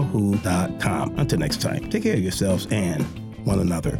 yahoo.com. Until next time, take care of yourselves and one another.